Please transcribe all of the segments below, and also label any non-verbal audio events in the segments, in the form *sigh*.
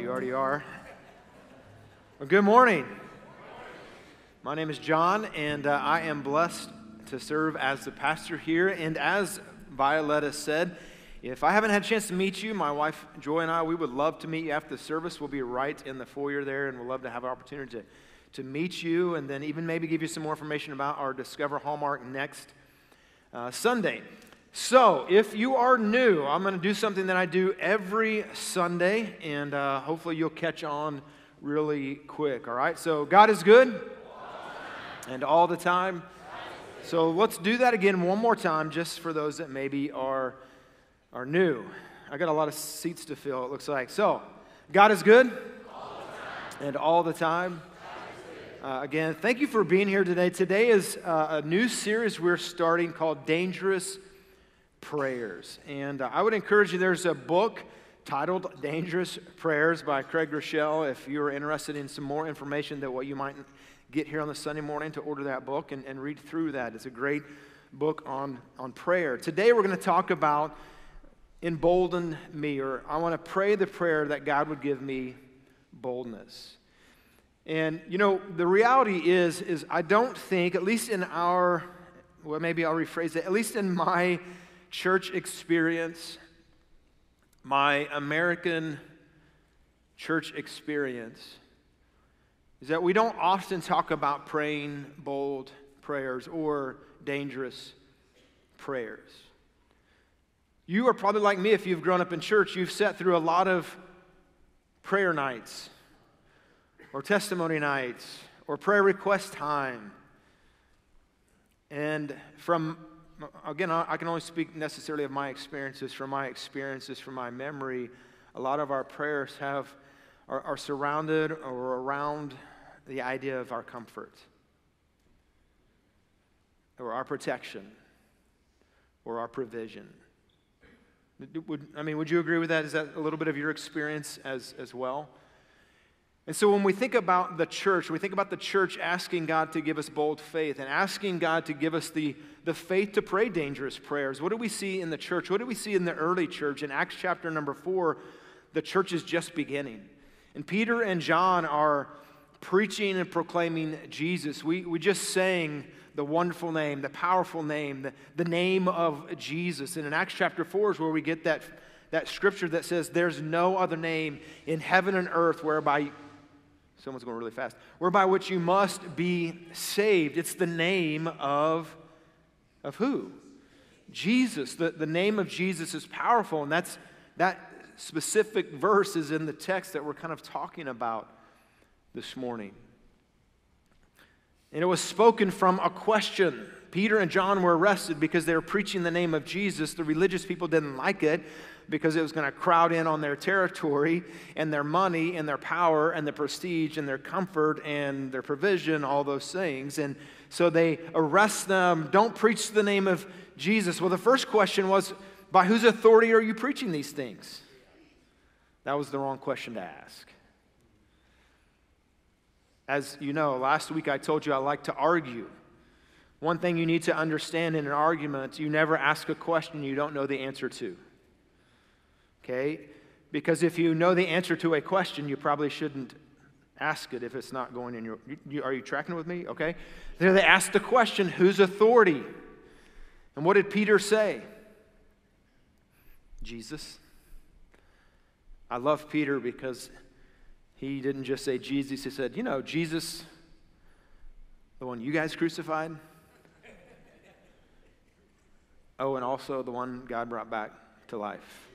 you already are. Well, good morning. My name is John, and uh, I am blessed to serve as the pastor here. And as Violetta said, if I haven't had a chance to meet you, my wife Joy and I, we would love to meet you after the service. We'll be right in the foyer there, and we'd love to have an opportunity to, to meet you and then even maybe give you some more information about our Discover Hallmark next uh, Sunday. So, if you are new, I'm going to do something that I do every Sunday, and uh, hopefully you'll catch on really quick. All right? So, God is good, and all the time. So, let's do that again one more time, just for those that maybe are, are new. I got a lot of seats to fill, it looks like. So, God is good, and all the time. Uh, again, thank you for being here today. Today is uh, a new series we're starting called Dangerous prayers. And uh, I would encourage you, there's a book titled Dangerous Prayers by Craig Groeschel. If you're interested in some more information than what you might get here on the Sunday morning, to order that book and, and read through that. It's a great book on, on prayer. Today we're going to talk about embolden me, or I want to pray the prayer that God would give me boldness. And you know, the reality is, is I don't think, at least in our, well, maybe I'll rephrase it, at least in my church experience, my American church experience, is that we don't often talk about praying bold prayers or dangerous prayers. You are probably like me if you've grown up in church, you've sat through a lot of prayer nights or testimony nights or prayer request time. And from again, I can only speak necessarily of my experiences. From my experiences, from my memory, a lot of our prayers have, are, are surrounded or around the idea of our comfort or our protection or our provision. Would, I mean, would you agree with that? Is that a little bit of your experience as, as well? And so when we think about the church, we think about the church asking God to give us bold faith and asking God to give us the, the faith to pray dangerous prayers. What do we see in the church? What do we see in the early church? In Acts chapter number four, the church is just beginning. And Peter and John are preaching and proclaiming Jesus. We, we just sang the wonderful name, the powerful name, the, the name of Jesus. And in Acts chapter 4 is where we get that, that scripture that says, There's no other name in heaven and earth whereby Someone's going really fast. Whereby which you must be saved. It's the name of, of who? Jesus. The, the name of Jesus is powerful, and that's that specific verse is in the text that we're kind of talking about this morning. And it was spoken from a question. Peter and John were arrested because they were preaching the name of Jesus. The religious people didn't like it because it was going to crowd in on their territory and their money and their power and their prestige and their comfort and their provision, all those things. And so they arrest them. Don't preach the name of Jesus. Well, the first question was, by whose authority are you preaching these things? That was the wrong question to ask. As you know, last week I told you I like to argue. One thing you need to understand in an argument, you never ask a question you don't know the answer to okay? Because if you know the answer to a question, you probably shouldn't ask it if it's not going in your. You, are you tracking with me? Okay. There they asked the question, whose authority? And what did Peter say? Jesus. I love Peter because he didn't just say Jesus, he said, you know, Jesus, the one you guys crucified. Oh, and also the one God brought back to life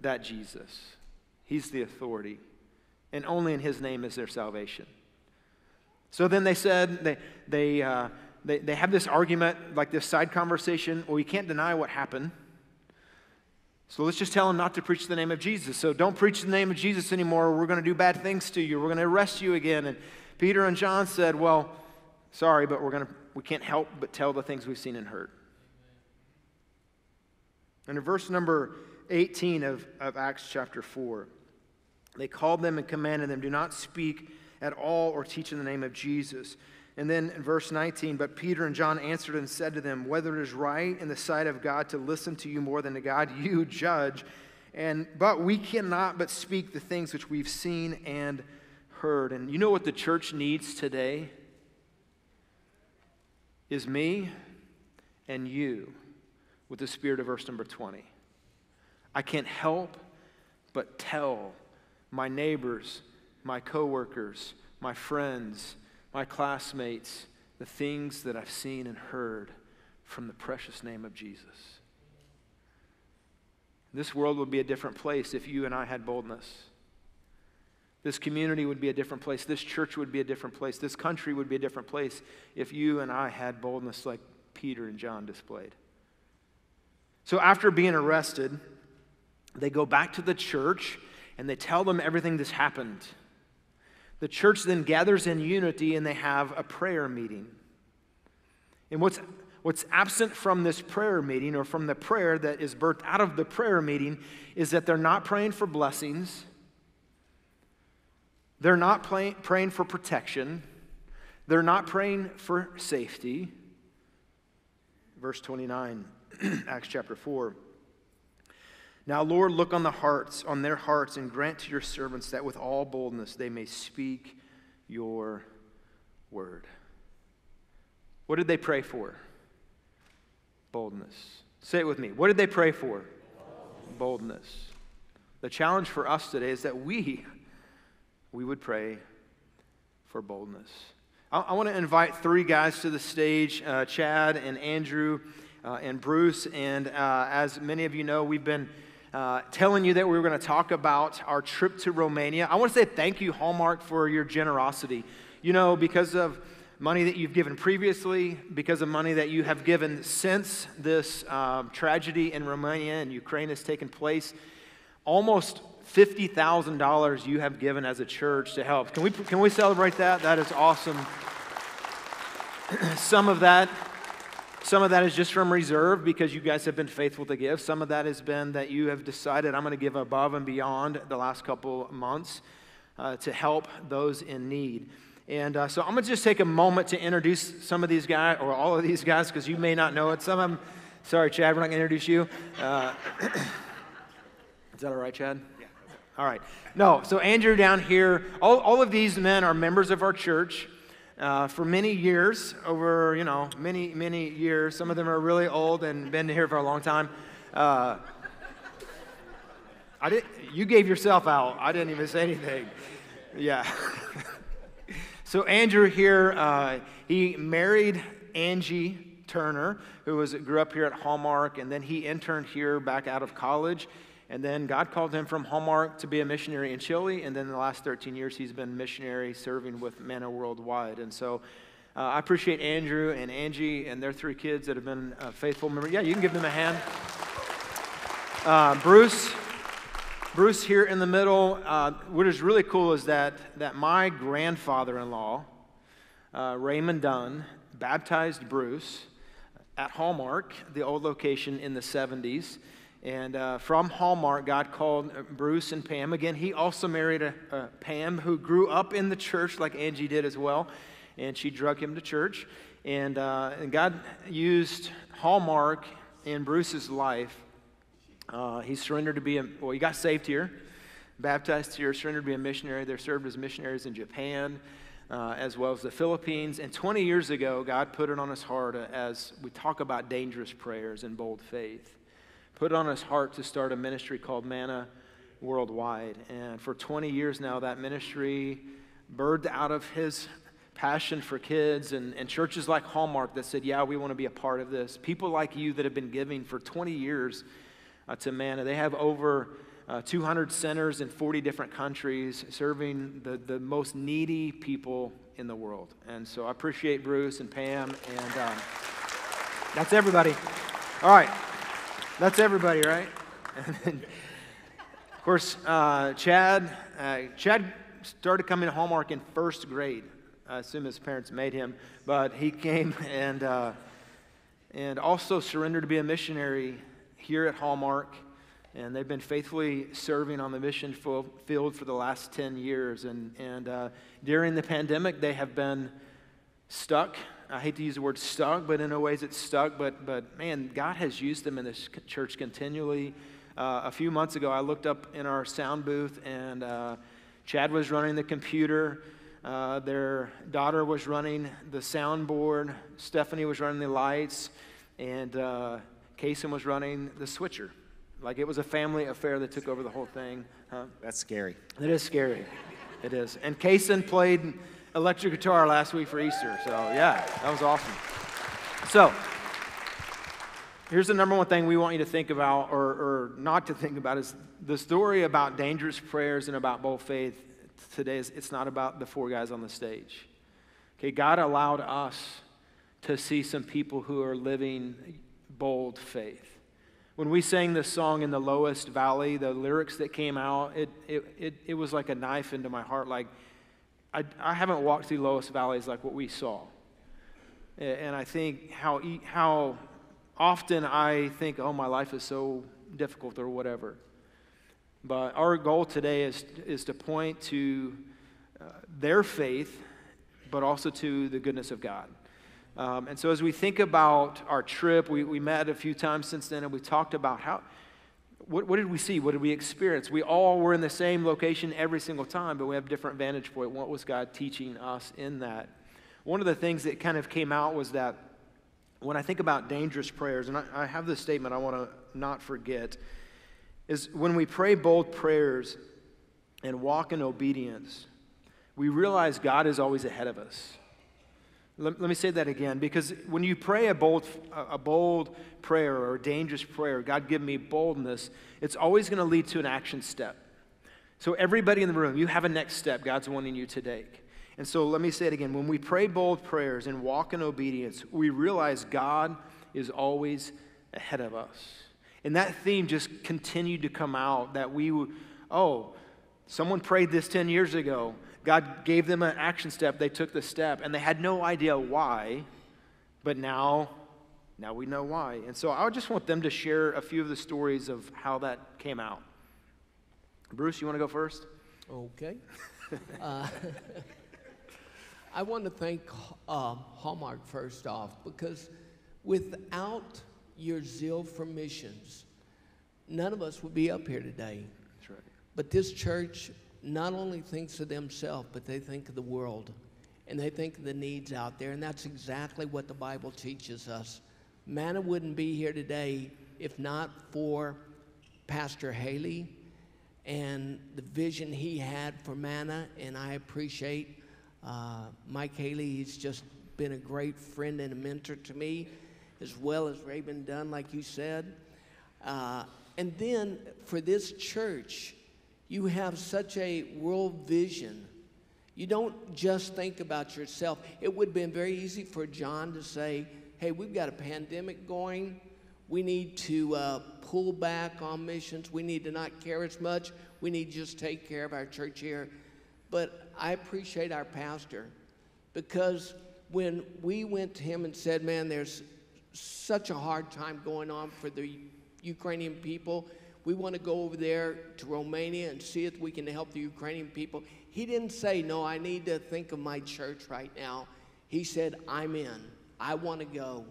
that Jesus. He's the authority. And only in his name is there salvation. So then they said, they, they, uh, they, they have this argument, like this side conversation. Well, we can't deny what happened. So let's just tell them not to preach the name of Jesus. So don't preach the name of Jesus anymore. We're going to do bad things to you. We're going to arrest you again. And Peter and John said, Well, sorry, but we're going to, we can't help but tell the things we've seen and heard. And in verse number 18 of, of Acts chapter 4. They called them and commanded them, Do not speak at all or teach in the name of Jesus. And then in verse 19, but Peter and John answered and said to them, Whether it is right in the sight of God to listen to you more than to God, *laughs* you judge. And, but we cannot but speak the things which we've seen and heard. And you know what the church needs today? Is me and you with the spirit of verse number 20. I can't help but tell my neighbors, my coworkers, my friends, my classmates the things that I've seen and heard from the precious name of Jesus. This world would be a different place if you and I had boldness. This community would be a different place. This church would be a different place. This country would be a different place if you and I had boldness like Peter and John displayed. So after being arrested, they go back to the church and they tell them everything that's happened. The church then gathers in unity and they have a prayer meeting. And what's, what's absent from this prayer meeting or from the prayer that is birthed out of the prayer meeting is that they're not praying for blessings, they're not pray, praying for protection, they're not praying for safety. Verse 29, *clears throat* Acts chapter 4. Now, Lord, look on the hearts, on their hearts, and grant to your servants that with all boldness they may speak your word. What did they pray for? Boldness. Say it with me. What did they pray for? Boldness. The challenge for us today is that we we would pray for boldness. I, I want to invite three guys to the stage: uh, Chad and Andrew uh, and Bruce. And uh, as many of you know, we've been uh, telling you that we were going to talk about our trip to Romania. I want to say thank you, Hallmark, for your generosity. You know, because of money that you've given previously, because of money that you have given since this um, tragedy in Romania and Ukraine has taken place, almost $50,000 you have given as a church to help. Can we, can we celebrate that? That is awesome. *clears throat* Some of that some of that is just from reserve because you guys have been faithful to give. Some of that has been that you have decided I'm going to give above and beyond the last couple months uh, to help those in need. And uh, so I'm going to just take a moment to introduce some of these guys, or all of these guys, because you may not know it. Some of them, sorry, Chad, we're not going to introduce you. Uh, *coughs* is that all right, Chad? Yeah. All right. No, so Andrew down here, all, all of these men are members of our church. Uh, for many years, over, you know, many, many years. Some of them are really old and been here for a long time. Uh, I did, you gave yourself out. I didn't even say anything. Yeah. *laughs* So Andrew here, uh, he married Angie Turner, who was grew up here at Hallmark, and then he interned here back out of college. And then God called him from Hallmark to be a missionary in Chile. And then the last 13 years, he's been missionary serving with Manna Worldwide. And so uh, I appreciate Andrew and Angie and their three kids that have been faithful members. Yeah, you can give them a hand. Uh, Bruce, Bruce here in the middle. Uh, what is really cool is that, that my grandfather in law, uh, Raymond Dunn, baptized Bruce at Hallmark, the old location in the 70s. And uh, from Hallmark, God called Bruce and Pam. Again, he also married a, a Pam who grew up in the church like Angie did as well. And she drug him to church. And, uh, and God used Hallmark in Bruce's life uh, he surrendered to be a, well, he got saved here, baptized here, surrendered to be a missionary. They served as missionaries in Japan uh, as well as the Philippines. And 20 years ago, God put it on his heart uh, as we talk about dangerous prayers and bold faith. Put it on his heart to start a ministry called Manna Worldwide. And for 20 years now, that ministry birthed out of his passion for kids and, and churches like Hallmark that said, Yeah, we want to be a part of this. People like you that have been giving for 20 years uh, to Manna. They have over uh, 200 centers in 40 different countries serving the, the most needy people in the world. And so I appreciate Bruce and Pam, and um, that's everybody. All right, that's everybody, right? of course, uh, Chad, uh, Chad started coming to Hallmark in first grade. I assume his parents made him, but he came and uh, and also surrendered to be a missionary here at Hallmark, and they've been faithfully serving on the mission field for the last 10 years. And, and uh, during the pandemic, they have been stuck. I hate to use the word stuck, but in a ways it's stuck. But, but man, God has used them in this church continually. uh, a few months ago, I looked up in our sound booth, and uh, Chad was running the computer. Uh, their daughter was running the soundboard. Stephanie was running the lights, and uh, Kason was running the switcher. Like it was a family affair that took over the whole thing. Huh? That's scary. It is scary. It is. And Kason played electric guitar last week for Easter. So, yeah, that was awesome. So, here's the number one thing we want you to think about, or, or not to think about, is the story about dangerous prayers and about bold faith today is it's not about the four guys on the stage. Okay, God allowed us to see some people who are living bold faith when we sang this song in the lowest valley, the lyrics that came out, it, it, it, it was like a knife into my heart. Like, I, I haven't walked through lowest valleys like what we saw. And I think how, how often I think, oh, my life is so difficult or whatever. But our goal today is, is to point to uh, their faith, but also to the goodness of God. Um, and so, as we think about our trip, we, we met a few times since then and we talked about how, what, what did we see? What did we experience? We all were in the same location every single time, but we have different vantage point. What was God teaching us in that? One of the things that kind of came out was that when I think about dangerous prayers, and I, I have this statement I want to not forget, is when we pray bold prayers and walk in obedience, we realize God is always ahead of us. Let, let, me say that again because when you pray a bold, a bold prayer or a dangerous prayer, God give me boldness, it's always going to lead to an action step. So, everybody in the room, you have a next step God's wanting you to take. And so, let me say it again. When we pray bold prayers and walk in obedience, we realize God is always ahead of us. And that theme just continued to come out that we, oh, someone prayed this 10 years ago. God gave them an action step. They took the step, and they had no idea why, but now, now we know why. And so I just want them to share a few of the stories of how that came out. Bruce, you want to go first? Okay. *laughs* uh, *laughs* I want to thank uh, Hallmark first off because without your zeal for missions, none of us would be up here today. That's right. But this church not only thinks of themselves, but they think of the world and they think of the needs out there. And that's exactly what the Bible teaches us. Manna wouldn't be here today if not for Pastor Haley and the vision he had for Manna. And I appreciate uh, Mike Haley. He's just been a great friend and a mentor to me, as well as Raymond Dunn, like you said. Uh, and then for this church, you have such a world vision. You don't just think about yourself. It would have been very easy for John to say, hey, we've got a pandemic going. We need to uh, pull back on missions. We need to not care as much. We need to just take care of our church here. But I appreciate our pastor because when we went to him and said, man, there's such a hard time going on for the Ukrainian people, we want to go over there to Romania and see if we can help the Ukrainian people. He didn't say, No, I need to think of my church right now. He said, I'm in. I want to go.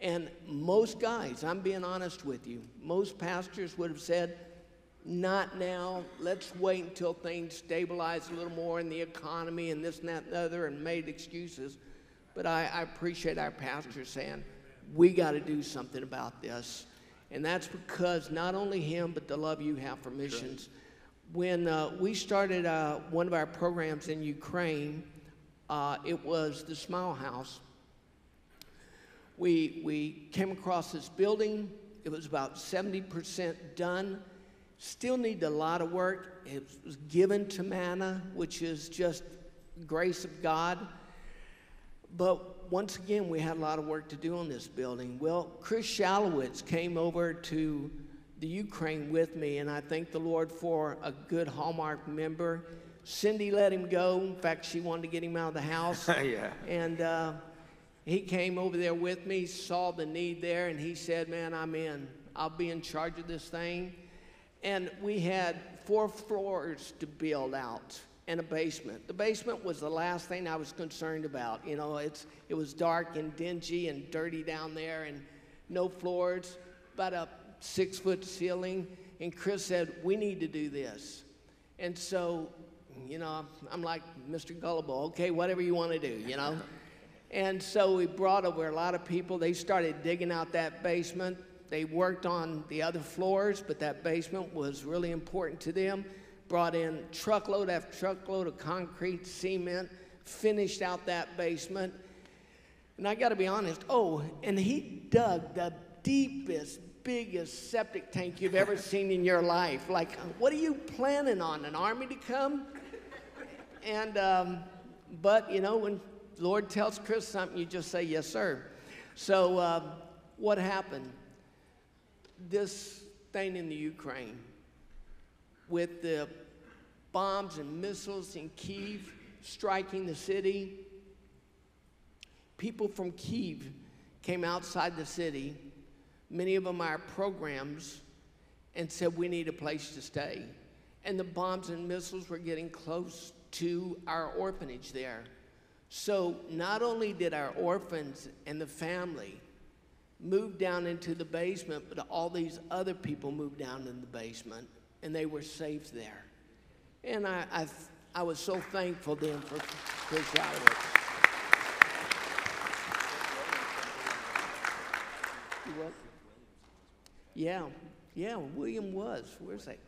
And most guys, I'm being honest with you, most pastors would have said, Not now. Let's wait until things stabilize a little more in the economy and this and that and the other and made excuses. But I, I appreciate our pastor saying, We got to do something about this. And that's because not only him, but the love you have for missions. Sure. When uh, we started uh, one of our programs in Ukraine, uh, it was the Smile House. We, we came across this building. It was about 70% done. Still need a lot of work. It was given to Manna, which is just grace of God. But once again, we had a lot of work to do on this building. Well, Chris Shalowitz came over to the Ukraine with me, and I thank the Lord for a good Hallmark member. Cindy let him go. In fact, she wanted to get him out of the house. *laughs* yeah. And uh, he came over there with me, saw the need there, and he said, Man, I'm in. I'll be in charge of this thing. And we had four floors to build out and a basement. The basement was the last thing I was concerned about. You know, it's, it was dark and dingy and dirty down there and no floors, but a six foot ceiling. And Chris said, We need to do this. And so, you know, I'm like Mr. Gullible, okay, whatever you want to do, you know? *laughs* And so we brought over a lot of people. They started digging out that basement. They worked on the other floors, but that basement was really important to them. Brought in truckload after truckload of concrete, cement, finished out that basement. And I got to be honest, oh, and he dug the deepest, biggest septic tank you've ever *laughs* seen in your life. Like, what are you planning on? An army to come? And, um, but, you know, when Lord tells Chris something, you just say, yes, sir. So, uh, what happened? This thing in the Ukraine with the bombs and missiles in Kiev striking the city, people from Kiev came outside the city, many of them our programs, and said, We need a place to stay. And the bombs and missiles were getting close to our orphanage there. So not only did our orphans and the family move down into the basement, but all these other people moved down in the basement and they were safe there. And I, I, I was so thankful then for Chris. What? Yeah, yeah, William was. Where's that?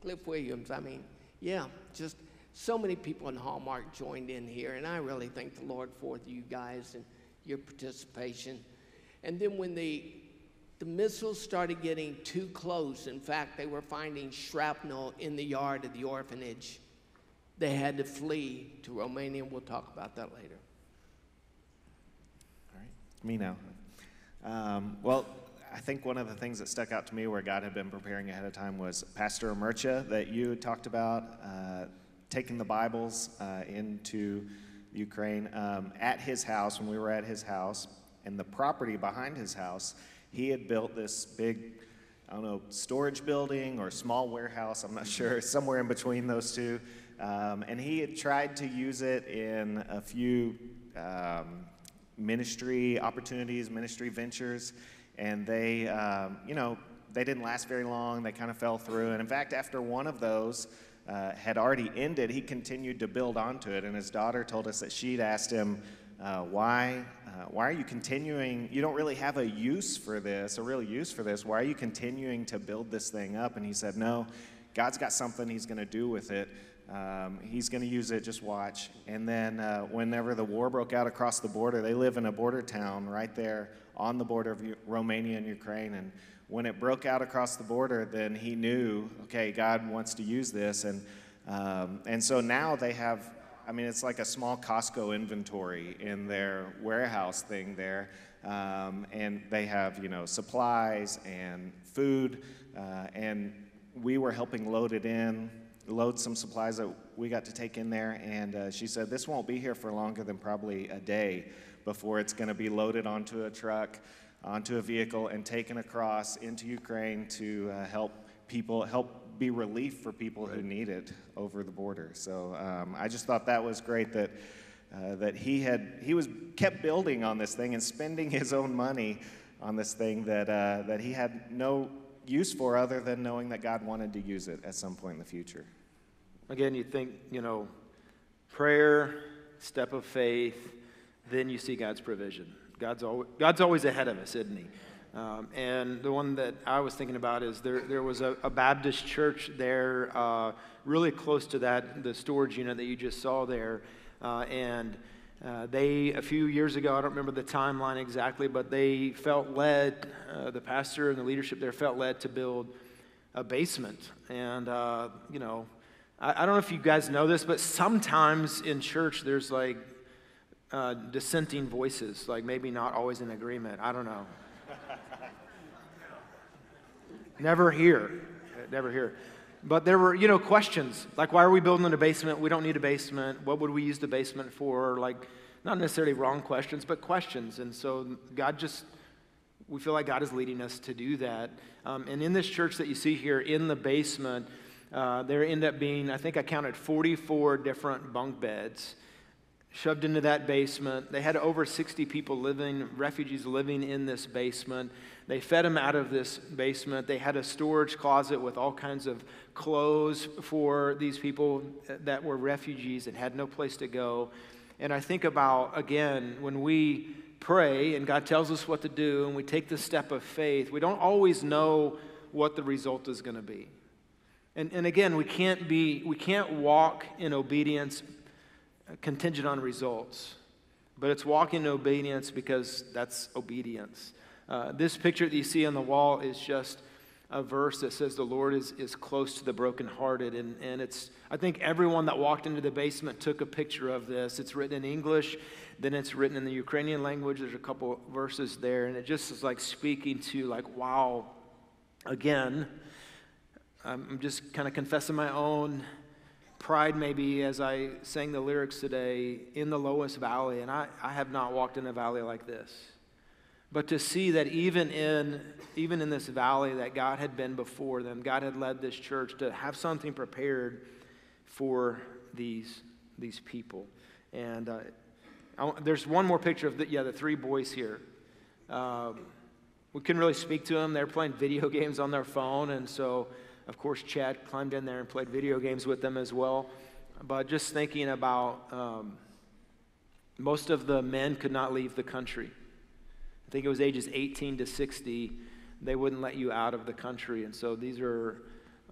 Cliff Williams. I mean, yeah, just so many people in Hallmark joined in here, and I really thank the Lord for you guys and your participation. And then when the the missiles started getting too close, in fact, they were finding shrapnel in the yard of the orphanage. They had to flee to Romania. We'll talk about that later. All right, me now. Um, well, I think one of the things that stuck out to me where God had been preparing ahead of time was Pastor Emercha that you talked about, uh, taking the Bibles uh, into Ukraine. Um, at his house, when we were at his house, and the property behind his house, he had built this big, I don't know, storage building or small warehouse, I'm not *laughs* sure, somewhere in between those two. Um, and he had tried to use it in a few um, ministry opportunities, ministry ventures, and they, um, you know, they didn't last very long. They kind of fell through. And in fact, after one of those uh, had already ended, he continued to build onto it. And his daughter told us that she'd asked him, uh, why, uh, why are you continuing? You don't really have a use for this, a real use for this. Why are you continuing to build this thing up? And he said, No, God's got something he's going to do with it. Um, he's going to use it, just watch. And then, uh, whenever the war broke out across the border, they live in a border town right there on the border of U- Romania and Ukraine. And when it broke out across the border, then he knew, okay, God wants to use this. And, um, and so now they have, I mean, it's like a small Costco inventory in their warehouse thing there. Um, and they have, you know, supplies and food. Uh, and we were helping load it in load some supplies that we got to take in there. And uh, she said, This won't be here for longer than probably a day before it's going to be loaded onto a truck, onto a vehicle, and taken across into Ukraine to uh, help people, help be relief for people right. who need it over the border. So um, I just thought that was great that. Uh, that he had he was kept building on this thing and spending *laughs* his own money on this thing that uh, that he had no use for other than knowing that God wanted to use it at some point in the future. Again, you think, you know, prayer, step of faith, then you see God's provision. God's always, God's always ahead of us, isn't He? Um, and the one that I was thinking about is there, there was a, a Baptist church there, uh, really close to that, the storage unit that you just saw there. Uh, and uh, they, a few years ago, I don't remember the timeline exactly, but they felt led, uh, the pastor and the leadership there felt led to build a basement. And, uh, you know, I, I, don't know if you guys know this, but sometimes in church there's like uh, dissenting voices, like maybe not always in agreement. I don't know. *laughs* Never here. Never here. But there were, you know, questions like, why are we building in a basement? We don't need a basement. What would we use the basement for? Like, not necessarily wrong questions, but questions. And so God just, we feel like God is leading us to do that. Um, and in this church that you see here in the basement, uh, there end up being, I think I counted 44 different bunk beds. Shoved into that basement. They had over 60 people living, refugees living in this basement. They fed them out of this basement. They had a storage closet with all kinds of clothes for these people that were refugees and had no place to go. And I think about, again, when we pray and God tells us what to do and we take the step of faith, we don't always know what the result is going to be. And, and again, we can't, be, we can't walk in obedience contingent on results. But it's walking in obedience because that's obedience. Uh, this picture that you see on the wall is just a verse that says the Lord is, is close to the brokenhearted. And, and it's, I think everyone that walked into the basement took a picture of this. It's written in English, then it's written in the Ukrainian language. There's a couple verses there, and it just is like speaking to, like, wow, again, I'm just kind of confessing my own pride maybe as I sang the lyrics today in the lowest valley, and I, I have not walked in a valley like this. But to see that even in, even in this valley that God had been before them, God had led this church to have something prepared for these, these people. And uh, I, there's one more picture of the, yeah, the three boys here. Um, we couldn't really speak to them. They're playing video *laughs* games on their phone, and so of course, Chad climbed in there and played video games with them as well. But just thinking about um, most of the men could not leave the country. I think it was ages 18 to 60, they wouldn't let you out of the country. And so these are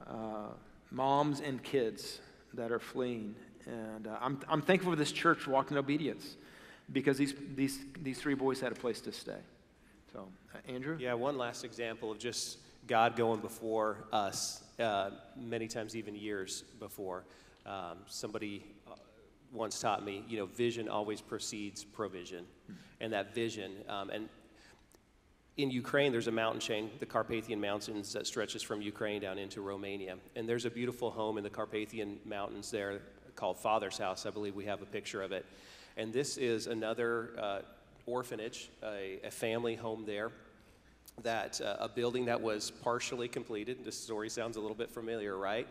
uh, moms and kids that are fleeing. And uh, I'm, I'm thankful for this church walked in obedience because these, these, these three boys had a place to stay. So, uh, Andrew? Yeah, one last example of just God going before us, uh, many times even years before. Um, somebody uh, once taught me, you know, vision always precedes provision. And that vision, um, and in Ukraine, there's a mountain chain, the Carpathian Mountains, that stretches from Ukraine down into Romania. And there's a beautiful home in the Carpathian Mountains there called Father's House. I believe we have a picture of it. And this is another uh, orphanage, a, a family home there that uh, a building that was partially completed. This story sounds a little bit familiar, right?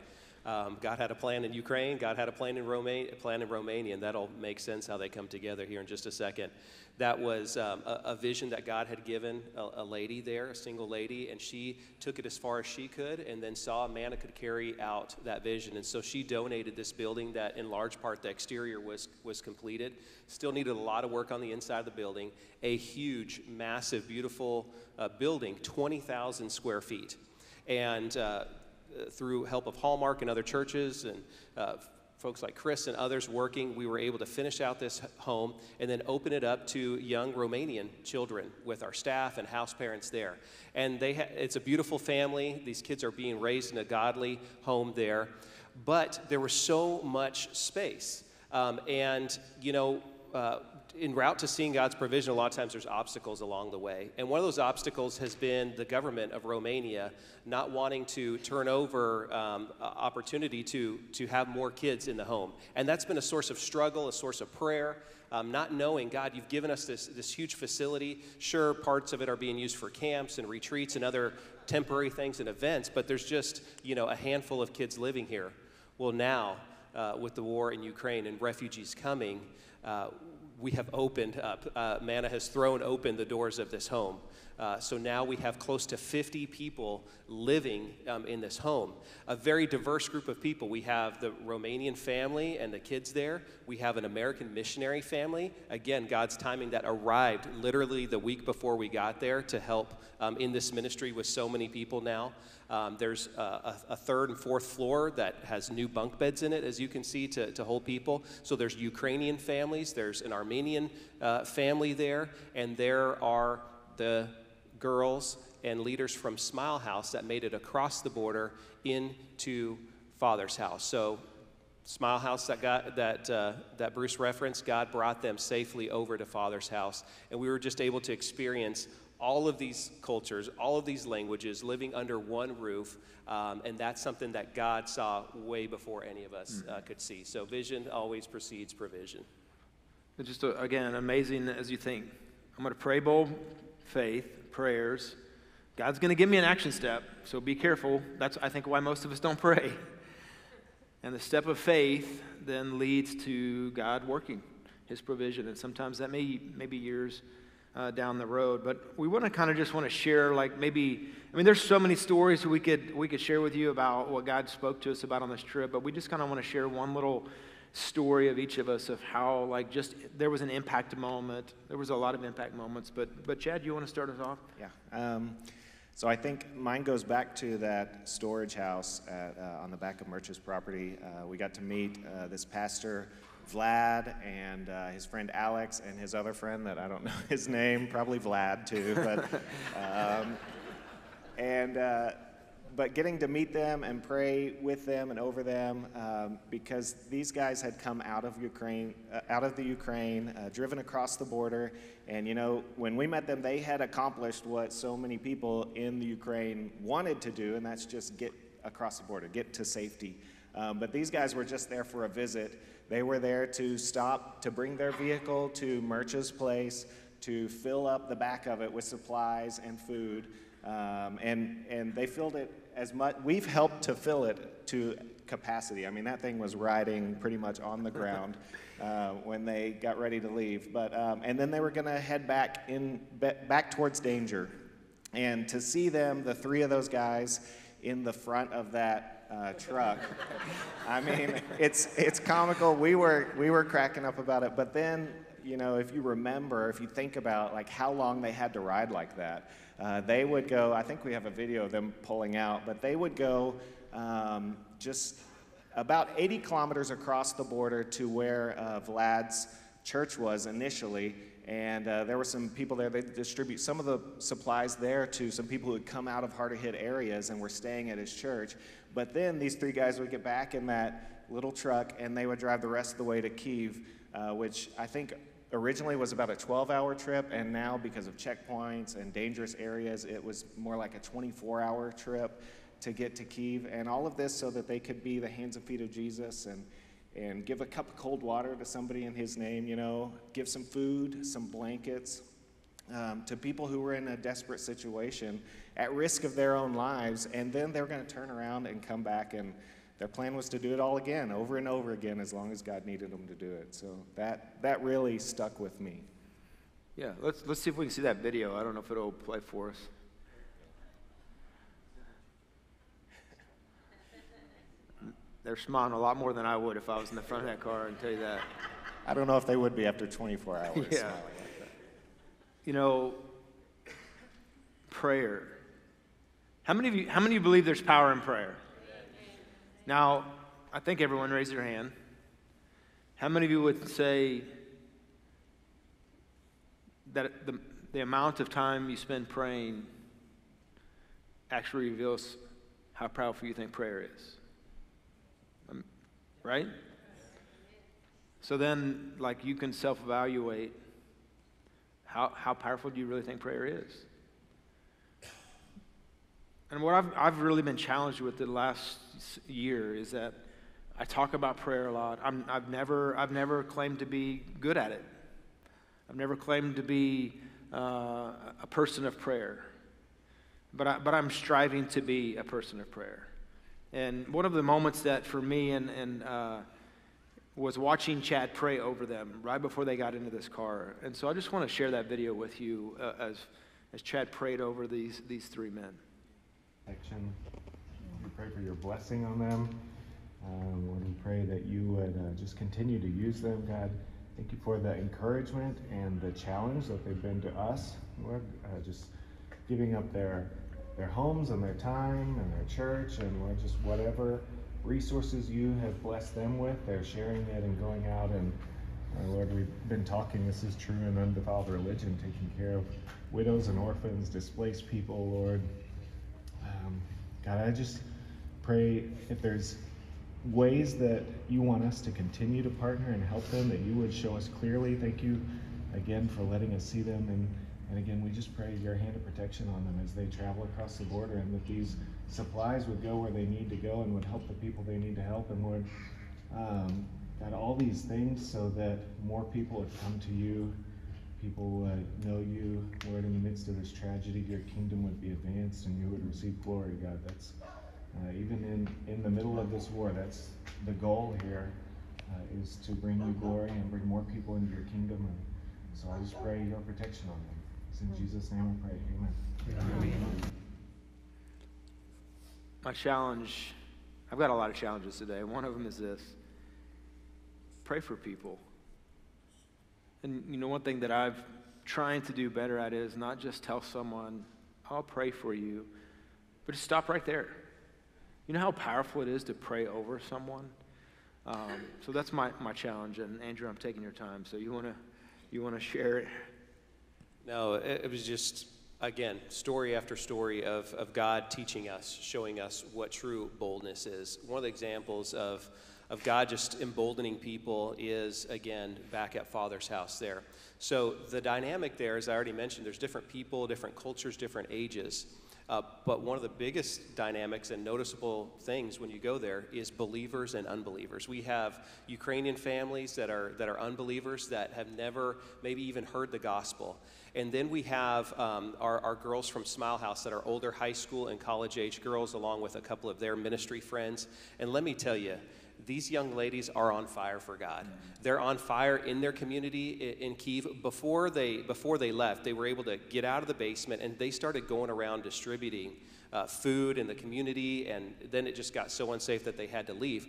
Um, God had a plan in Ukraine. God had a plan in, Roma- plan in Romania, and that'll make sense how they come together here in just a second. That was um, a, a, vision that God had given a, a, lady there, a single lady, and she took it as far as she could, and then saw a man that could carry out that vision. And so she donated this building that, in large part, the exterior was was completed. Still needed a lot of work on the inside of the building. A huge, massive, beautiful uh, building, 20,000 square feet, and uh, through help of Hallmark and other churches and uh, folks like Chris and others working, we were able to finish out this home and then open it up to young Romanian children with our staff and house parents there. And they ha- it's a beautiful family. These kids are being raised in a godly home there. But there was so much space. Um, and, you know, uh, in route to seeing God's provision, a lot of times there's obstacles along the way. And one of those obstacles has been the government of Romania not wanting to turn over um, opportunity to, to have more kids in the home. And that's been a source of struggle, a source of prayer. Um, not knowing, God, you've given us this, this huge facility. Sure, parts of it are being used for camps and retreats and other temporary things and events, but there's just, you know, a handful of kids living here. Well, now, uh, with the war in Ukraine and refugees coming, uh, we have opened up, uh, Manna has thrown open the doors of this home. Uh, so now we have close to 50 people living um, in this home. A very diverse group of people. We have the Romanian family and the kids there. We have an American missionary family. Again, God's timing that arrived literally the week before we got there to help um, in this ministry with so many people now. Um, there's a, a, third and fourth floor that has new bunk beds in it, as you can see, to, to hold people. So there's Ukrainian families, there's an Armenian uh, family there, and there are the girls and leaders from Smile House that made it across the border into Father's house. So Smile House that, got, that, uh, that Bruce referenced, God brought them safely over to Father's house. And we were just able to experience all of these cultures, all of these languages living under one roof. Um, and that's something that God saw way before any of us uh, could see. So vision always precedes provision. It's just, uh, again, amazing as you think. I'm going to pray bold faith, prayers. God's going to give me an action step, so be careful. That's, I think, why most of us don't pray. And the step of faith then leads to God working His provision, and sometimes that may, may be years uh, down the road. But we want to kind of just want to share, like maybe, I mean, there's so many stories we could we could share with you about what God spoke to us about on this trip, but we just kind of want to share one little story of each of us of how like just there was an impact moment. There was a lot of impact moments, but but Chad, you want to start us off? Yeah. Um, so I think mine goes back to that storage house at, uh, on the back of Murch's property. Uh, we got to meet uh, this pastor, Vlad, and uh, his friend Alex, and his other friend that I don't *laughs* know his name, probably Vlad too. But um, and uh, but getting to meet them and pray with them and over them um, because these guys had come out of Ukraine, uh, out of the Ukraine, uh, driven across the border, and you know when we met them, they had accomplished what so many people in the Ukraine wanted to do, and that's just get across the border, get to safety. Um, but these guys were just there for a visit. They were there to stop to bring their vehicle to Murch's place to fill up the back of it with supplies and food. Um, and, and they filled it as much, we've helped to fill it to capacity. I mean, that thing was riding pretty much on the ground *laughs* uh, when they got ready to leave. But, um, and then they were going to head back, in, back towards danger. And to see them, the three of those guys, in the front of that uh, truck. I mean, it's it's comical. We were we were cracking up about it, but then you know, if you remember, if you think about like how long they had to ride like that, uh, they would go. I think we have a video of them pulling out, but they would go um, just about 80 kilometers across the border to where uh, Vlad's church was initially. And uh, there were some people there. They distribute some of the supplies there to some people who had come out of harder hit areas and were staying at his church. But then these three guys would get back in that little truck and they would drive the rest of the way to Kiev, uh, which I think originally was about a 12 hour trip, and now because of checkpoints and dangerous areas, it was more like a 24 hour trip to get to Kiev. And all of this so that they could be the hands and feet of Jesus and, and give a cup of cold water to somebody in his name, you know, give some food, some blankets. Um, to people who were in a desperate situation at risk of their own lives, and then they're going to turn around and come back and their plan was to do it all again, over and over again, as long as God needed them to do it. So that, that really stuck with me. Yeah, let's, let's see if we can see that video. I don't know if it'll play for us. They're smiling a lot more than I would if I was in the front of that car, I can tell you that. I don't know if they would be after 24 hours. *laughs* Yeah. You know, prayer. How many of you, how many of you believe there's power in prayer? Now, I think everyone raised their hand. How many of you would say that the, the amount of time you spend praying actually reveals how powerful you think prayer is? Right? So then, like, you can self evaluate how, how powerful do you really think prayer is? And what I've, I've really been challenged with the last year is that I talk about prayer a lot. i have never, I've never claimed to be good at it. I've never claimed to be uh, a person of prayer. But, I, but I'm striving to be a person of prayer. And one of the moments that for me and, and uh, was watching Chad pray over them right before they got into this car. And so I just want to share that video with you uh, as, as Chad prayed over these, these three men protection. We pray for your blessing on them. Um, Lord, we pray that you would uh, just continue to use them, God. Thank you for the encouragement and the challenge that they've been to us, Lord. Uh, just giving up their their homes and their time and their church and just whatever resources you have blessed them with, they're sharing it and going out and Lord, we've been talking. This is true in undefiled religion, taking care of widows and orphans, displaced people, Lord. Um, God, I just pray if there's ways that you want us to continue to partner and help them, that you would show us clearly. Thank you again for letting us see them. And, and again, we just pray your hand of protection on them as they travel across the border and that these supplies would go where they need to go and would help the people they need to help. And Lord, um, all these things so that more people would come to you people would know you, Lord, in the midst of this tragedy, your kingdom would be advanced and you would receive glory, God. That's uh, even in, in the middle of this war, that's the goal here. uh, is to bring you glory and bring more people into your kingdom. And so I just pray your protection on them. It's in Jesus' name I pray. Amen. Amen. My challenge, I've got a lot of challenges today. One of them is this pray for people. And you know, one thing that I've trying to do better at is not just tell someone, I'll pray for you, but just stop right there. You know how powerful it is to pray over someone? Um, so that's my, my challenge. And Andrew, I'm taking your time. So you want to you wanna share it? No, it, it was just, again, story after story of, of God teaching us, showing us what true boldness is. One of the examples of, of God just emboldening people is, again, back at Father's house there. So the dynamic there, as I already mentioned, there's different people, different cultures, different ages. Uh, but one of the biggest dynamics and noticeable things when you go there is believers and unbelievers. We have Ukrainian families that are, that are unbelievers that have never maybe even heard the gospel. And then we have um, our, our girls from Smile House that are older high school and college age girls, along with a couple of their ministry friends. And let me tell you, these young ladies are on fire for God. They're on fire in their community in Kiev. Before they, before they left, they were able to get out of the basement and they started going around distributing uh, food in the community. And then it just got so unsafe that they had to leave.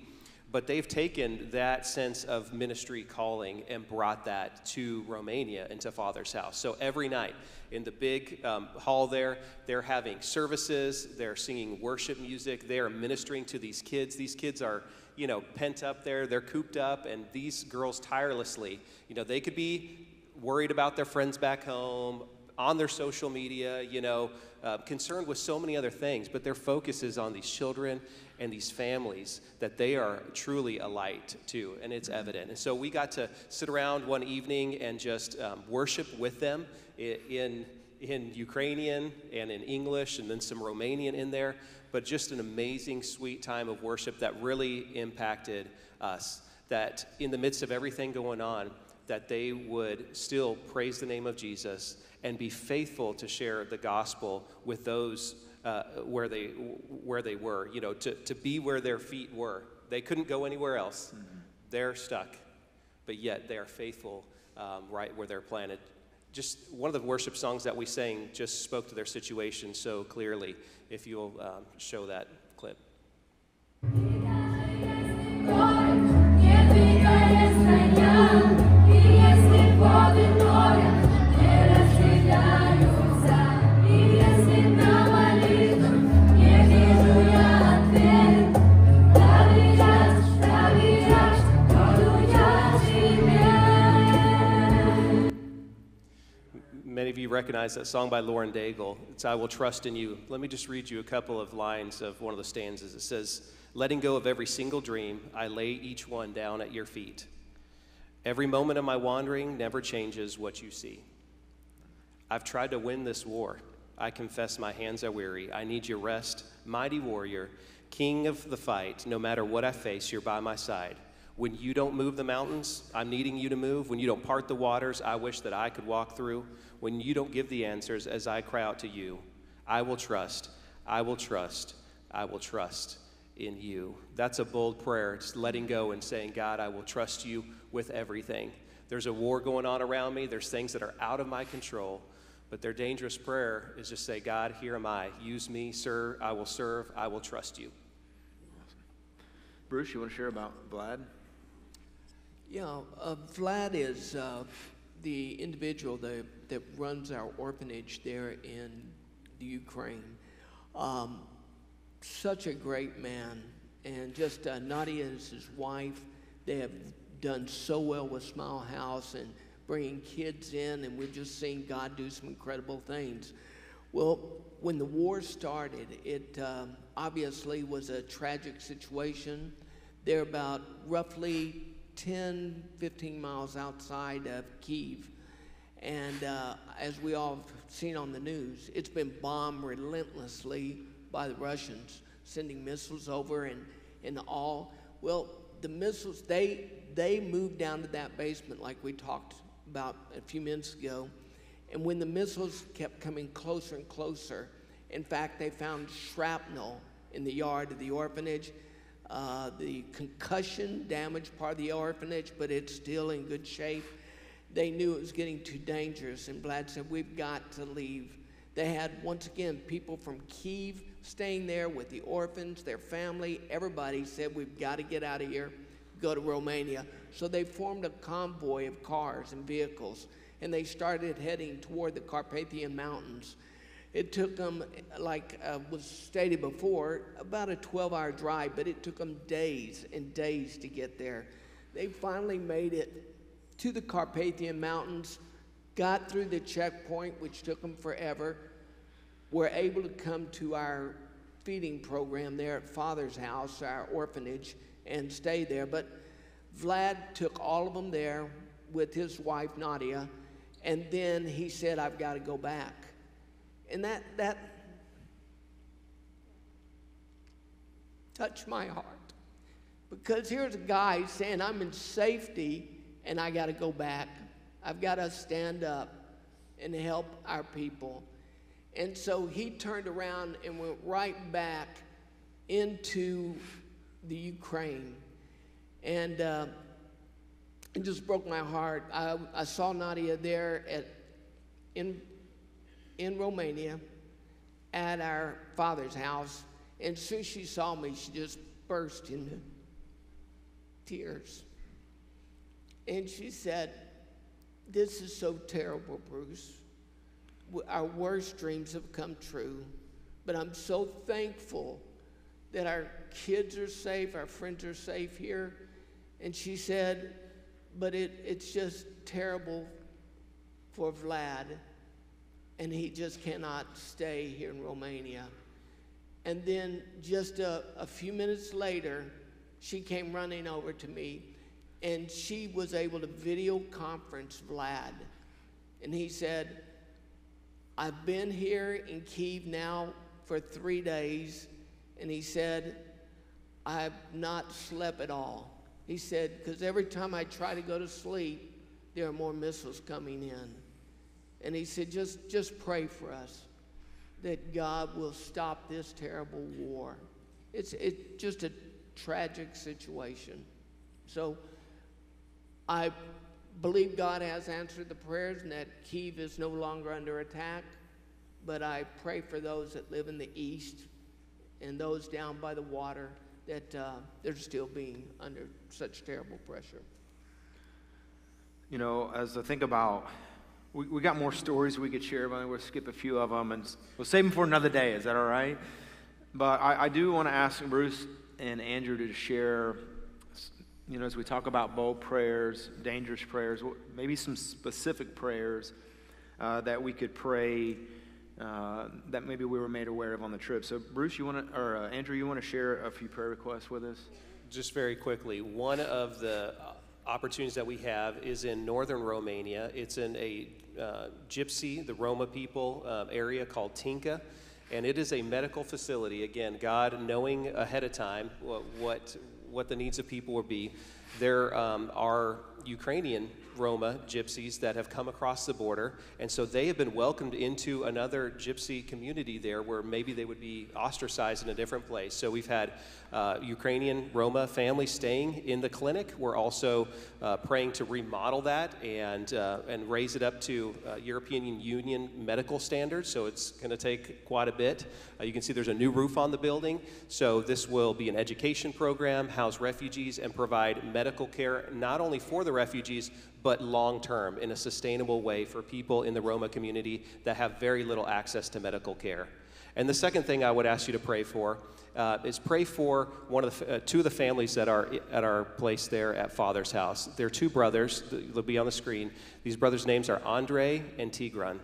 But they've taken that sense of ministry calling and brought that to Romania into Father's house. So every night in the big um, hall there, they're having services, they're singing worship music, they are ministering to these kids. These kids are you know, pent up there, they're cooped up, and these girls tirelessly, you know, they could be worried about their friends back home, on their social media, you know, uh, concerned with so many other things, but their focus is on these children and these families that they are truly a light to, and it's evident. And so we got to sit around one evening and just um, worship with them in, in Ukrainian and in English, and then some Romanian in there but just an amazing, sweet time of worship that really impacted us. That in the midst of everything going on, that they would still praise the name of Jesus and be faithful to share the gospel with those uh, where they where they were. You know, to, to be where their feet were. They couldn't go anywhere else. Mm-hmm. They're stuck, but yet they are faithful um, right where they're planted just one of the worship songs that we sang just spoke to their situation so clearly. If you'll um, show that clip. Recognize that song by Lauren Daigle. It's I Will Trust in You. Let me just read you a couple of lines of one of the stanzas. It says, Letting go of every single dream, I lay each one down at your feet. Every moment of my wandering never changes what you see. I've tried to win this war. I confess my hands are weary. I need your rest, mighty warrior, king of the fight. No matter what I face, you're by my side. When you don't move the mountains, I'm needing you to move. When you don't part the waters, I wish that I could walk through when you don't give the answers as I cry out to you. I will trust, I will trust, I will trust in you. That's a bold prayer. It's letting go and saying, God, I will trust you with everything. There's a war going on around me, there's things that are out of my control. But their dangerous prayer is just say, God, here am I. Use me, sir. I will serve. I will trust you. Bruce, you want to share about Vlad? Yeah, uh, Vlad is uh, the individual that, that runs our orphanage there in the Ukraine. Um, such a great man. And just uh, Nadia is his wife. They have done so well with Smile House and bringing kids in, and we've just seen God do some incredible things. Well, when the war started, it uh, obviously was a tragic situation. They're about roughly 10, 15 miles outside of Kiev. And uh, as we all have seen on the news, it's been bombed relentlessly by the Russians, sending missiles over and, and all. Well, the missiles, they, they moved down to that basement like we talked about a few minutes ago. And when the missiles kept coming closer and closer, in fact, they found shrapnel in the yard of the orphanage uh, the concussion damaged part of the orphanage, but it's still in good shape. They knew it was getting too dangerous, and Vlad said, We've got to leave. They had, once again, people from Kiev staying there with the orphans, their family. Everybody said, We've got to get out of here, go to Romania. So they formed a convoy of cars and vehicles, and they started heading toward the Carpathian Mountains. It took them, like uh, was stated before, about a 12 hour drive, but it took them days and days to get there. They finally made it to the Carpathian Mountains, got through the checkpoint, which took them forever, were able to come to our feeding program there at Father's House, our orphanage, and stay there. But Vlad took all of them there with his wife, Nadia, and then he said, I've got to go back. And that, that touched my heart. Because here's a guy saying, I'm in safety and I got to go back. I've got to stand up and help our people. And so he turned around and went right back into the Ukraine. And uh, it just broke my heart. I, I saw Nadia there at, in in Romania at our father's house. And as soon as she saw me, she just burst into tears. And she said, This is so terrible, Bruce. Our worst dreams have come true. But I'm so thankful that our kids are safe, our friends are safe here. And she said, But it, it's just terrible for Vlad and he just cannot stay here in Romania. And then just a, a, few minutes later, she came running over to me and she was able to video conference Vlad. And he said, I've been here in Kiev now for three days. And he said, I've not slept at all. He said, because every time I try to go to sleep, there are more missiles coming in. And he said, just, just pray for us that God will stop this terrible war. It's, it's just a tragic situation. So I believe God has answered the prayers and that Kiev is no longer under attack. But I pray for those that live in the east and those down by the water that uh, they're still being under such terrible pressure. You know, as I think about we, we got more stories we could share, but we'll skip a few of them and we'll save them for another day. Is that all right? But I, I do want to ask Bruce and Andrew to share, you know, as we talk about bold prayers, dangerous prayers, maybe some specific prayers uh, that we could pray uh, that maybe we were made aware of on the trip. So, Bruce, you want to, or uh, Andrew, you want to share a few prayer requests with us? Just very quickly, one of the opportunities that we have is in northern Romania. It's in a uh, Gypsy, the Roma people uh, area called Tinca. And it is a medical facility. Again, God knowing ahead of time what, what, what the needs of people will be. There um, are Ukrainian Roma gypsies that have come across the border, and so they have been welcomed into another gypsy community there where maybe they would be ostracized in a different place. So we've had uh, Ukrainian Roma families staying in the clinic. We're also uh, praying to remodel that and, uh, and raise it up to uh, European Union medical standards, so it's going to take quite a bit. Uh, you can see there's a new roof on the building, so this will be an education program, house refugees, and provide medical care not only for the refugees, but long term in a sustainable way for people in the Roma community that have very little access to medical care. And the second thing I would ask you to pray for uh, is pray for one of the, uh, two of the families that are at our place there at Father's house. They're two brothers. They'll be on the screen. These brothers' names are Andre and Tigran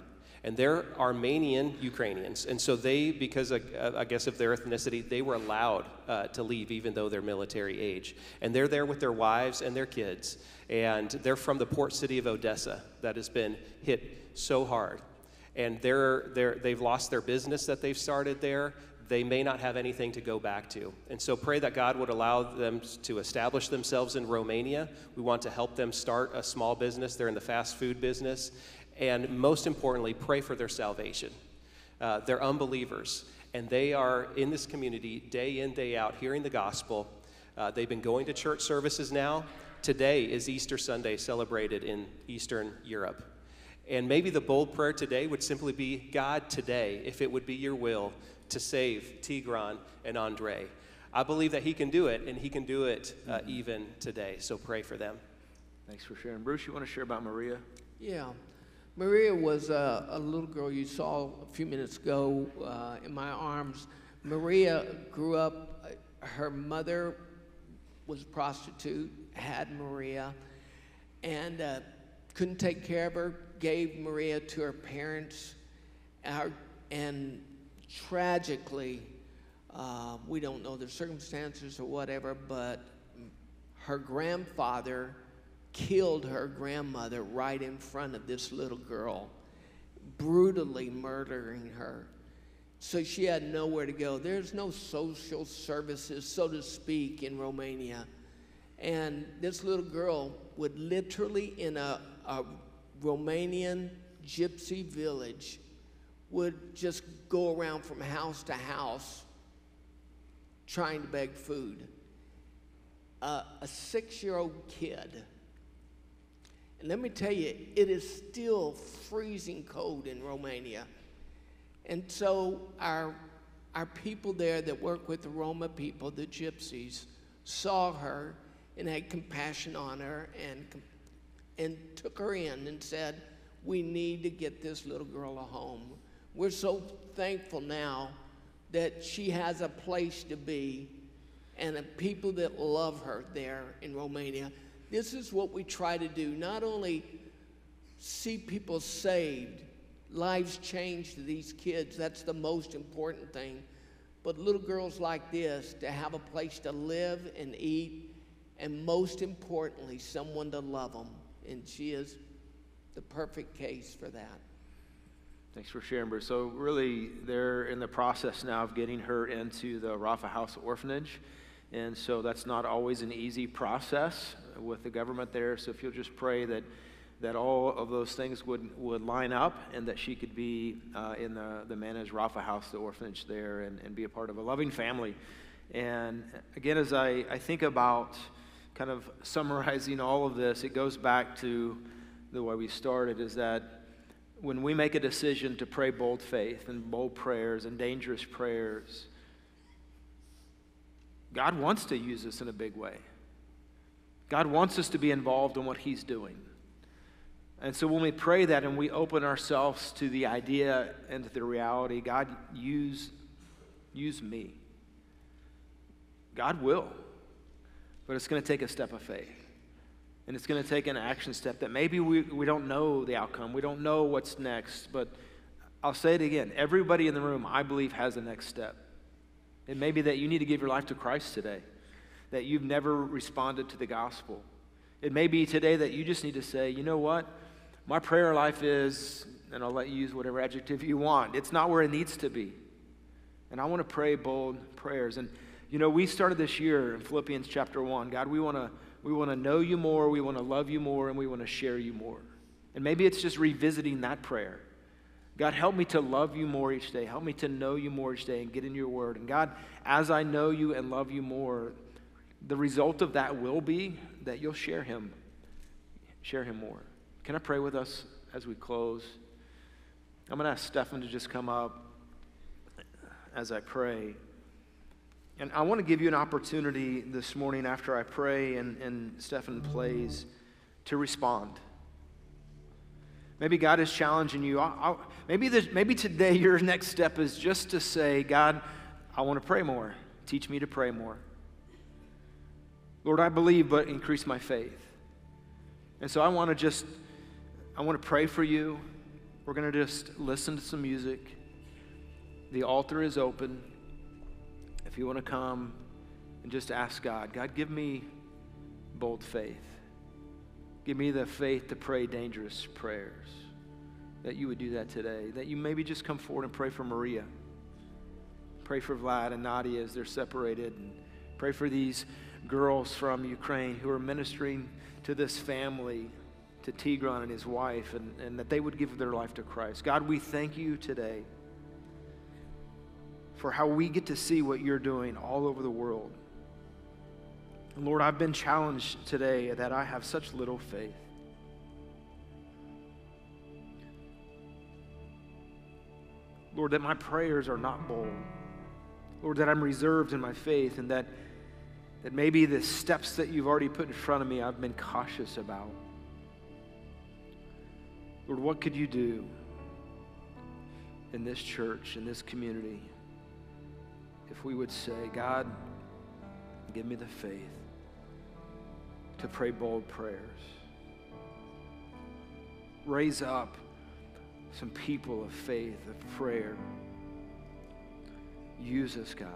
and they're Armenian Ukrainians. And so they, because I guess of their ethnicity, they were allowed uh, to leave even though they're military age. And they're there with their wives and their kids. And they're from the port city of Odessa that has been hit so hard. And they're, they're, they've lost their business that they've started there they may not have anything to go back to. And so pray that God would allow them to establish themselves in Romania. We want to help them start a small business. They're in the fast food business and most importantly, pray for their salvation. Uh, they're unbelievers, and they are in this community day in, day out, hearing the gospel. Uh, they've been going to church services now. Today is Easter Sunday celebrated in Eastern Europe. And maybe the bold prayer today would simply be God, today, if it would be your will, to save Tigran and Andre. I believe that He can do it, and He can do it uh, even today. So pray for them. Thanks for sharing. Bruce, you want to share about Maria? Yeah. Maria was a, a little girl you saw a few minutes ago uh, in my arms. Maria grew up, uh, her mother was a prostitute, had Maria, and uh, couldn't take care of her, gave Maria to her parents, our, and tragically, uh, we don't know the circumstances or whatever, but her grandfather killed her grandmother right in front of this little girl, brutally murdering her. So she had nowhere to go. There's no social services, so to speak, in Romania. And this little girl would literally, in a, a Romanian gypsy village, would just go around from house to house trying to beg food. Uh, a six year old kid and let me tell you, it is still freezing cold in Romania. And so our, our people there that work with the Roma people, the gypsies, saw her and had compassion on her and, and took her in and said, We need to get this little girl a home. We're so thankful now that she has a place to be and people that love her there in Romania. This is what we try to do not only see people saved, lives changed to these kids, that's the most important thing, but little girls like this to have a place to live and eat, and most importantly, someone to love them. And she is the perfect case for that. Thanks for sharing, Bruce. So, really, they're in the process now of getting her into the Rafa House Orphanage. And so that's not always an easy process with the government there. So if you'll just pray that, that all of those things would, would line up and that she could be uh, in the, the Manaj Rafa house, the orphanage there, and, and be a part of a loving family. And again, as I, I think about kind of summarizing all of this, it goes back to the way we started is that when we make a decision to pray bold faith and bold prayers and dangerous prayers, God wants to use us in a big way. God wants us to be involved in what He's doing. And so when we pray that and we open ourselves to the idea and to the reality, God, use, use me. God will. But it's going to take a step of faith. And it's going to take an action step that maybe we, we don't know the outcome. We don't know what's next. But I'll say it again everybody in the room, I believe, has a next step. It may be that you need to give your life to Christ today, that you've never responded to the gospel. It may be today that you just need to say, you know what? My prayer life is, and I'll let you use whatever adjective you want, it's not where it needs to be. And I want to pray bold prayers. And, you know, we started this year in Philippians chapter 1. God, we want to. We want to know you more, we want to love you more, and we want to share you more. And maybe it's just revisiting that prayer. God, help me to love you more each day. Help me to know you more each day and get in your word. And God, as I know you and love you more, the result of that will be that you'll share him. Share him more. Can I pray with us as we close? I'm going to ask Stefan to just come up as I pray. And I want to give you an opportunity this morning after I pray and, and Stefan plays to respond. Maybe God is challenging you. I'll, I'll, maybe, maybe today your *laughs* next step is just to say, God, I want to pray more. Teach me to pray more. Lord, I believe, but increase my faith. And so I want to just, I want to pray for you. We're going to just listen to some music. The altar is open. If you want to come and just ask God, God, give me bold faith. Give me the faith to pray dangerous prayers. That you would do that today. That you maybe just come forward and pray for Maria. Pray for Vlad and Nadia as they're separated. And pray for these girls from Ukraine who are ministering to this family, to Tigran and his wife, and, and that they would give their life to Christ. God, we thank you today for how we get to see what you're doing all over the world. Lord, I've been challenged today that I have such little faith. Lord, that my prayers are not bold. Lord, that I'm reserved in my faith and that, that maybe the steps that you've already put in front of me, I've been cautious about. Lord, what could you do in this church, in this community, if we would say, God, give me the faith to pray bold prayers? Raise up some people of faith, of prayer. Use us, God.